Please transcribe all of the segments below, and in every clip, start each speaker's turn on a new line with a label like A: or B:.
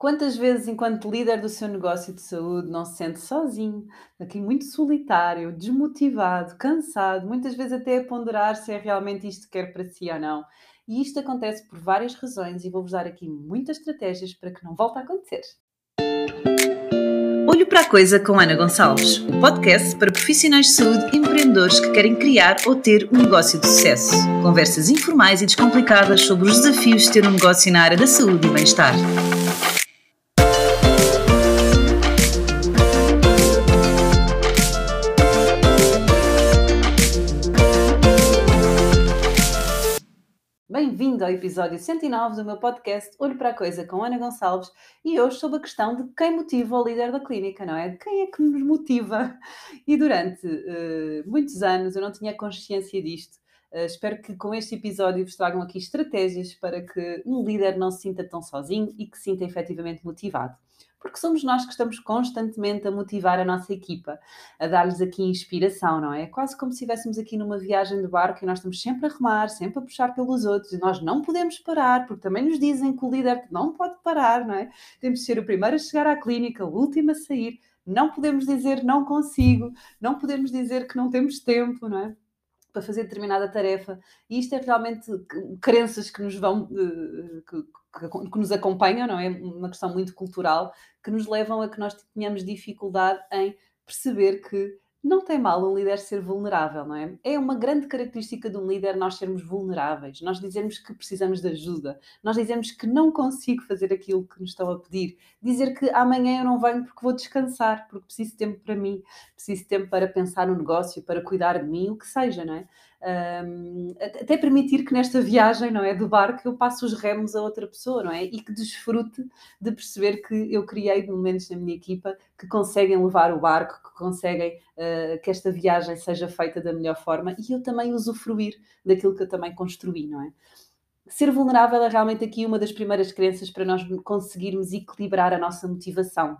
A: Quantas vezes, enquanto líder do seu negócio de saúde, não se sente sozinho, aqui muito solitário, desmotivado, cansado, muitas vezes até a ponderar se é realmente isto que quer para si ou não? E isto acontece por várias razões e vou-vos dar aqui muitas estratégias para que não volte a acontecer.
B: Olho para a Coisa com Ana Gonçalves, o um podcast para profissionais de saúde e empreendedores que querem criar ou ter um negócio de sucesso. Conversas informais e descomplicadas sobre os desafios de ter um negócio na área da saúde e bem-estar.
A: Bem-vindo ao episódio 109 do meu podcast Olho para a Coisa com Ana Gonçalves e hoje sobre a questão de quem motiva o líder da clínica, não é? De quem é que nos motiva? E durante uh, muitos anos eu não tinha consciência disto. Uh, espero que com este episódio vos tragam aqui estratégias para que um líder não se sinta tão sozinho e que se sinta efetivamente motivado porque somos nós que estamos constantemente a motivar a nossa equipa, a dar-lhes aqui inspiração, não é? É quase como se estivéssemos aqui numa viagem de barco e nós estamos sempre a remar, sempre a puxar pelos outros, e nós não podemos parar, porque também nos dizem que o líder não pode parar, não é? Temos de ser o primeiro a chegar à clínica, o último a sair, não podemos dizer não consigo, não podemos dizer que não temos tempo, não é? para fazer determinada tarefa. E isto é realmente crenças que nos vão, eh, que, que, que, nos acompanham, não é? Uma questão muito cultural, que nos levam a que nós tenhamos dificuldade em perceber que não tem mal um líder ser vulnerável, não é? É uma grande característica de um líder nós sermos vulneráveis, nós dizermos que precisamos de ajuda, nós dizemos que não consigo fazer aquilo que nos estão a pedir, dizer que amanhã eu não venho porque vou descansar, porque preciso de tempo para mim, preciso de tempo para pensar no negócio, para cuidar de mim, o que seja, não é? Um, até permitir que nesta viagem, não é, do barco, eu passe os remos a outra pessoa, não é? E que desfrute de perceber que eu criei momentos na minha equipa que conseguem levar o barco, que conseguem uh, que esta viagem seja feita da melhor forma e eu também usufruir daquilo que eu também construí, não é? Ser vulnerável é realmente aqui uma das primeiras crenças para nós conseguirmos equilibrar a nossa motivação.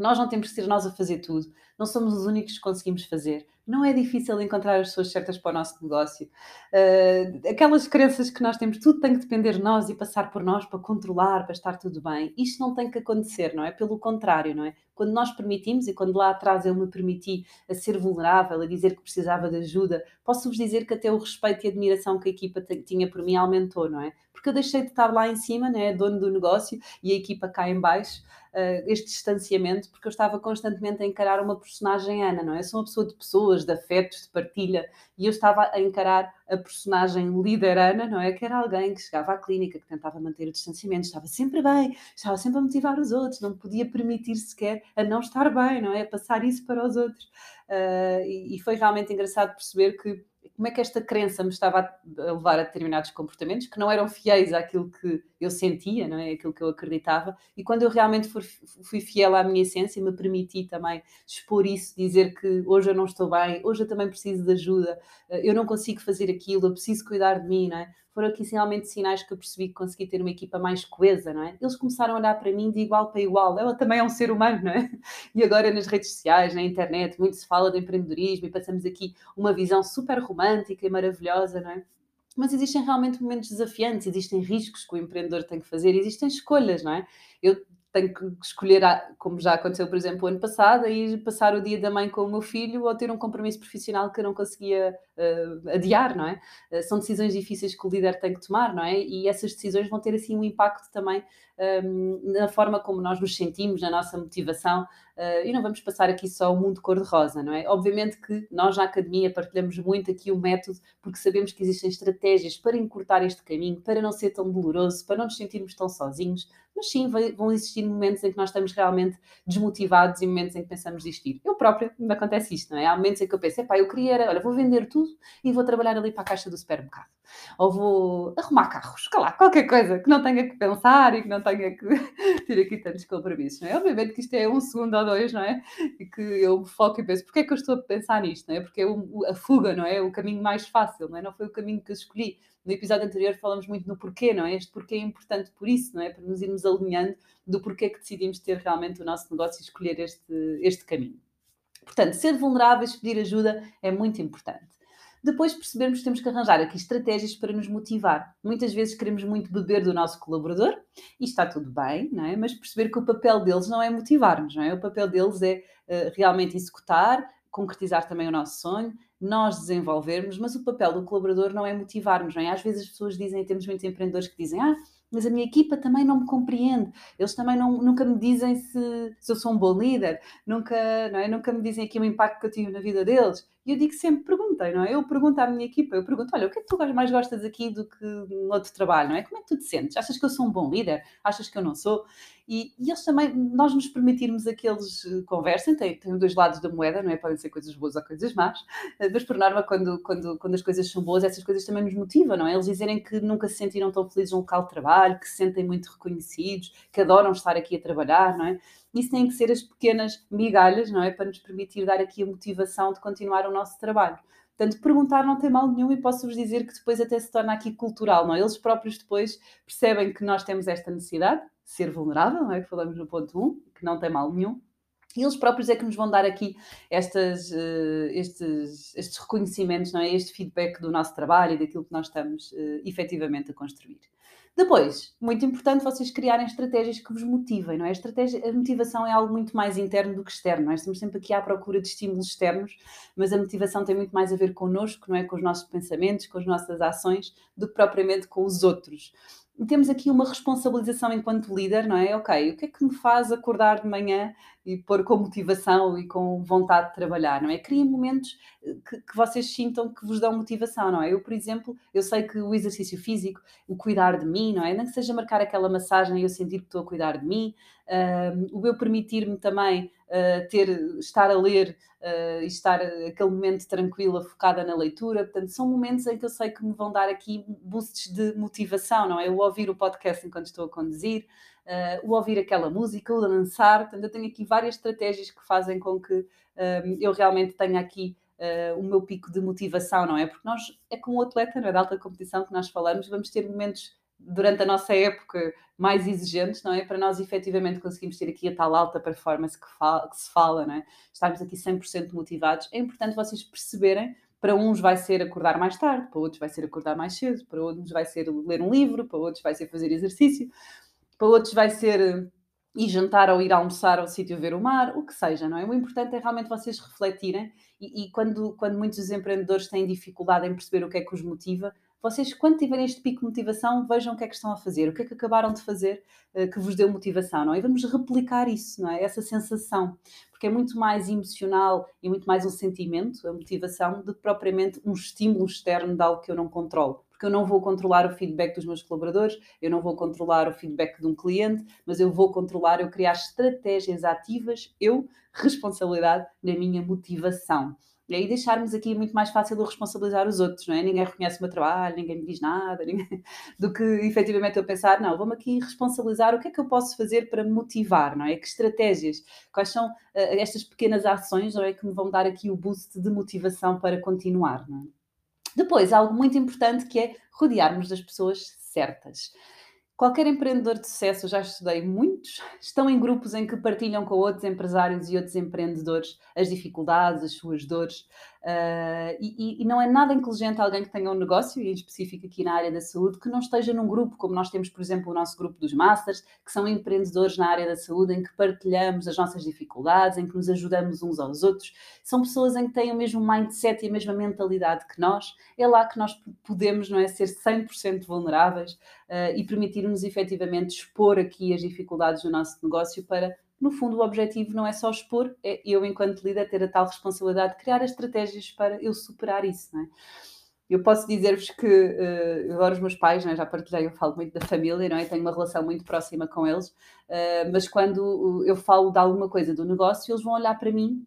A: Nós não temos que ser nós a fazer tudo, não somos os únicos que conseguimos fazer não é difícil encontrar as pessoas certas para o nosso negócio. Uh, aquelas crenças que nós temos, tudo tem que depender de nós e passar por nós para controlar, para estar tudo bem. Isto não tem que acontecer, não é? Pelo contrário, não é? Quando nós permitimos, e quando lá atrás eu me permiti a ser vulnerável, a dizer que precisava de ajuda, posso-vos dizer que até o respeito e admiração que a equipa tinha por mim aumentou, não é? Porque eu deixei de estar lá em cima, né, dono do negócio, e a equipa cá em baixo, este distanciamento, porque eu estava constantemente a encarar uma personagem Ana, não é? Eu sou uma pessoa de pessoas, de afetos, de partilha, e eu estava a encarar a personagem líder Ana, não é? Que era alguém que chegava à clínica, que tentava manter o distanciamento, estava sempre bem, estava sempre a motivar os outros, não podia permitir sequer a não estar bem, não é? A passar isso para os outros. Uh, e, e foi realmente engraçado perceber que como é que esta crença me estava a levar a determinados comportamentos que não eram fiéis àquilo que eu sentia, não é? Aquilo que eu acreditava. E quando eu realmente fui fiel à minha essência, me permiti também expor isso, dizer que hoje eu não estou bem, hoje eu também preciso de ajuda, eh, eu não consigo fazer aquilo, eu preciso cuidar de mim, não é? Foram aqui realmente sinais que eu percebi que consegui ter uma equipa mais coesa, não é? Eles começaram a olhar para mim de igual para igual. Ela também é um ser humano, não é? E agora nas redes sociais, na internet, muito se fala de empreendedorismo e passamos aqui uma visão super romântica e maravilhosa, não é? Mas existem realmente momentos desafiantes, existem riscos que o empreendedor tem que fazer, existem escolhas, não é? Eu tenho que escolher, como já aconteceu, por exemplo, o ano passado, ir passar o dia da mãe com o meu filho ou ter um compromisso profissional que eu não conseguia uh, adiar, não é? Uh, são decisões difíceis que o líder tem que tomar, não é? E essas decisões vão ter, assim, um impacto também um, na forma como nós nos sentimos, na nossa motivação, uh, e não vamos passar aqui só o mundo cor-de-rosa, não é? Obviamente que nós na academia partilhamos muito aqui o método, porque sabemos que existem estratégias para encurtar este caminho, para não ser tão doloroso, para não nos sentirmos tão sozinhos, mas sim, vão existir momentos em que nós estamos realmente desmotivados e momentos em que pensamos desistir. Eu própria, me acontece isto, não é? Há momentos em que eu penso, pá, eu queria, olha, vou vender tudo e vou trabalhar ali para a caixa do supermercado. Ou vou arrumar carros, lá, qualquer coisa que não tenha que pensar e que não tenha que ter aqui tantos compromissos, não é? Obviamente que isto é um segundo ou dois, não é? E que eu foco e penso, porquê é que eu estou a pensar nisto, não é? Porque é a fuga, não é? O caminho mais fácil, não é? Não foi o caminho que eu escolhi. No episódio anterior falamos muito no porquê, não é? Este porquê é importante por isso, não é? Para nos irmos alinhando do porquê que decidimos ter realmente o nosso negócio e escolher este, este caminho. Portanto, ser vulneráveis, pedir ajuda é muito importante. Depois percebemos que temos que arranjar aqui estratégias para nos motivar. Muitas vezes queremos muito beber do nosso colaborador e está tudo bem, não é? Mas perceber que o papel deles não é motivar-nos, não é? O papel deles é uh, realmente executar, concretizar também o nosso sonho, nós desenvolvermos, mas o papel do colaborador não é motivar-nos, não é? Às vezes as pessoas dizem, temos muitos empreendedores que dizem, ah, mas a minha equipa também não me compreende, eles também não, nunca me dizem se, se eu sou um bom líder, nunca, não é? nunca me dizem aqui o impacto que eu tive na vida deles. E eu digo sempre, perguntei, não é? Eu pergunto à minha equipa, eu pergunto, olha, o que é que tu mais gostas aqui do que no outro trabalho, não é? Como é que tu te sentes? Achas que eu sou um bom líder? Achas que eu não sou? E, e eles também, nós nos permitirmos a que eles eh, conversem, tem, tem dois lados da moeda, não é? Podem ser coisas boas ou coisas más, eh, mas por norma, quando, quando, quando as coisas são boas, essas coisas também nos motivam, não é? Eles dizerem que nunca se sentiram tão felizes num local de trabalho, que se sentem muito reconhecidos, que adoram estar aqui a trabalhar, não é? Isso tem que ser as pequenas migalhas, não é? Para nos permitir dar aqui a motivação de continuar o nosso trabalho. Portanto, perguntar não tem mal nenhum e posso-vos dizer que depois até se torna aqui cultural, não é? Eles próprios depois percebem que nós temos esta necessidade, de ser vulnerável, não é? Que falamos no ponto 1, que não tem mal nenhum. E eles próprios é que nos vão dar aqui estas, uh, estes, estes reconhecimentos, não é? Este feedback do nosso trabalho e daquilo que nós estamos uh, efetivamente a construir. Depois, muito importante vocês criarem estratégias que vos motivem, não é? A, estratégia, a motivação é algo muito mais interno do que externo, não é? Estamos sempre aqui à procura de estímulos externos, mas a motivação tem muito mais a ver connosco, não é? Com os nossos pensamentos, com as nossas ações, do que propriamente com os outros temos aqui uma responsabilização enquanto líder, não é? Ok, o que é que me faz acordar de manhã e pôr com motivação e com vontade de trabalhar, não é? Criem momentos eh, que, que, vocês sintam que vos dão motivação, não é? Eu, por exemplo, eu sei que o exercício físico, o cuidar de mim, não é? Nem que seja marcar aquela massagem e eu sentir que estou a cuidar de mim, o eu permitir-me também uh, ter, estar a ler uh, e estar aquele momento tranquila, focada na leitura. Portanto, são momentos em que eu sei que me vão dar aqui boosts de motivação, não é? Eu ouvir o podcast enquanto estou a conduzir, uh, o ouvir aquela música, o dançar. Portanto, eu tenho aqui várias estratégias que fazem com que eu realmente tenha aqui Uh, o meu pico de motivação, não é? Porque nós, é como o atleta não é? da alta competição que nós falamos, vamos ter momentos durante a nossa época mais exigentes, não é? Para nós efetivamente conseguimos ter aqui a tal alta performance que, fala, que se fala, não é? Estarmos aqui 100% motivados. É importante vocês perceberem para uns vai ser acordar mais tarde, para outros vai ser acordar mais cedo, para outros vai ser ler um livro, para outros vai ser fazer exercício, para outros vai ser eh, ir jantar ou ir almoçar ao sítio ver o mar, o que seja, não é? O importante é realmente vocês refletirem e, e quando, quando muitos dos empreendedores têm dificuldade em perceber o que é que os motiva, vocês, quando tiverem este pico de motivação, vejam o que é que estão a fazer, o que é que acabaram de fazer uh, que vos deu motivação, não é? E vamos replicar isso, não é? Essa sensação, porque é muito mais emocional e muito mais um sentimento, a motivação, do que propriamente um estímulo externo de algo que eu não controlo porque eu não vou controlar o feedback dos meus colaboradores, eu não vou controlar o feedback de um cliente, mas eu vou controlar, eu criar estratégias ativas, eu, responsabilidade na minha motivação. E aí deixarmos aqui muito mais fácil eu responsabilizar os outros, não é? Ninguém reconhece o meu trabalho, ninguém me diz nada, ninguém... do que efetivamente eu pensar, não, vamos aqui responsabilizar o que é que eu posso fazer para motivar, não é? Que estratégias, quais são uh, estas pequenas ações, não é? Que me vão dar aqui o boost de motivação para continuar, não é? Depois, algo muito importante que é rodearmos das pessoas certas. Qualquer empreendedor de sucesso, já estudei muitos, estão em grupos em que partilham com outros empresários e outros empreendedores as dificuldades, as suas dores. Uh, e, e, não é nada inteligente alguém que tenha um negócio, e em específico aqui na área da saúde, que não esteja num grupo, como nós temos, por exemplo, o nosso grupo dos Masters, que são empreendedores na área da saúde, em que partilhamos as nossas dificuldades, em que nos ajudamos uns aos outros. São pessoas em que têm o mesmo mindset e a mesma mentalidade que nós. É lá que nós podemos não é, ser 100% vulneráveis uh, e permitir-nos efetivamente expor aqui as dificuldades do nosso negócio para no fundo, o objetivo não é só expor, é eu, enquanto líder, ter a tal responsabilidade de criar estratégias para eu superar isso, não é? Eu posso dizer-vos que uh, agora os meus pais, é? já partilhei, eu falo muito da família, não é? Tenho uma relação muito próxima com eles, uh, mas quando eu falo de alguma coisa do negócio, eles vão olhar para mim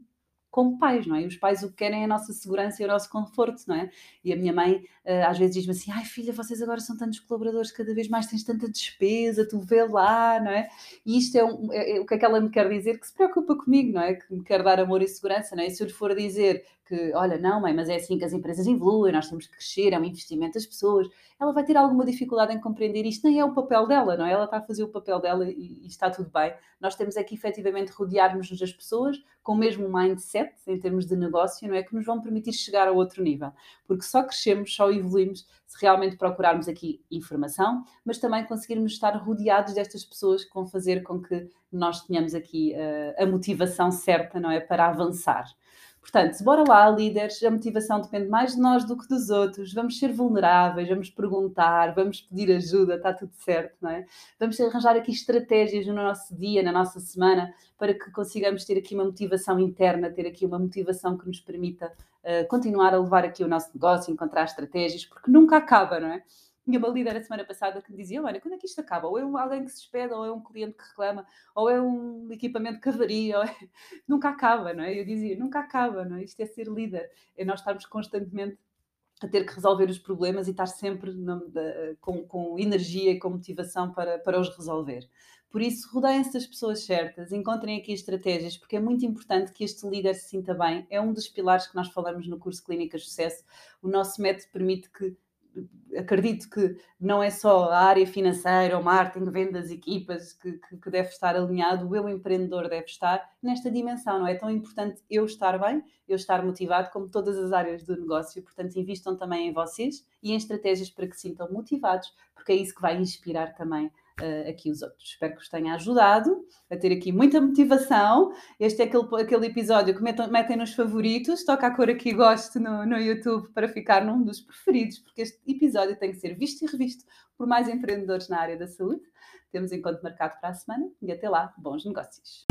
A: como pais, não é? E os pais o que querem é a nossa segurança e o nosso conforto, não é? E a minha mãe uh, às vezes diz-me assim: ai filha, vocês agora são tantos colaboradores, cada vez mais tens tanta despesa, tu vê lá, não é? E isto é, um, é, é, o que é que ela me quer dizer, que se preocupa comigo, não é? Que me quer dar amor e segurança, não é? E se eu lhe for dizer que, olha, não, mãe, mas é assim que as empresas evoluem, nós temos que crescer, é um investimento das pessoas, ela vai ter alguma dificuldade em compreender isto, nem é o papel dela, não é? Ela está a fazer o papel dela e, e está tudo bem. Nós temos aqui efetivamente rodearmos-nos das pessoas com o mesmo mindset em termos de negócio, não é? Que nos vão permitir chegar a outro nível. Porque só crescemos, só evoluímos se realmente procurarmos aqui informação, mas também conseguirmos estar rodeados destas pessoas que vão fazer com que nós tenhamos aqui uh, a motivação certa, não é? Para avançar. Portanto, bora lá, líderes, a motivação depende mais de nós do que dos outros. Vamos ser vulneráveis, vamos perguntar, vamos pedir ajuda, está tudo certo, não é? Vamos arranjar aqui estratégias no nosso dia, na nossa semana, para que consigamos ter aqui uma motivação interna, ter aqui uma motivação que nos permita uh, continuar a levar aqui o nosso negócio, encontrar estratégias, porque nunca acaba, não é? Tinha uma líder a semana passada que me dizia: Olha, quando é que isto acaba? Ou é um, alguém que se despede, ou é um cliente que reclama, ou é um equipamento que avaria, é... nunca acaba, não é? Eu dizia: Nunca acaba, não é? Isto é ser líder, é nós estarmos constantemente a ter que resolver os problemas e estar sempre no, de, com, com, energia e com motivação para, para os resolver. Por isso, rodeiem-se das pessoas certas, encontrem aqui estratégias, porque é muito importante que este líder se sinta bem. É um dos pilares que nós falamos no curso Clínicas de Sucesso. O nosso método permite que acredito que não é só a área financeira, o marketing, vendas, equipas que, que, que, deve estar alinhado, o eu empreendedor deve estar nesta dimensão, não é? é tão importante eu estar bem, eu estar motivado, como todas as áreas do negócio. Portanto, invistam também em vocês e em estratégias para que se sintam motivados, porque é isso que vai inspirar também uh, aqui os outros. Espero que vos tenha ajudado a ter aqui muita motivação. Este é aquele, aquele episódio que metam, metem nos favoritos, toca a cor aqui gosto no, no YouTube para ficar num dos preferidos, porque este episódio tem que ser visto e revisto por mais empreendedores na área da saúde. Temos encontro marcado para a semana e até lá, bons negócios.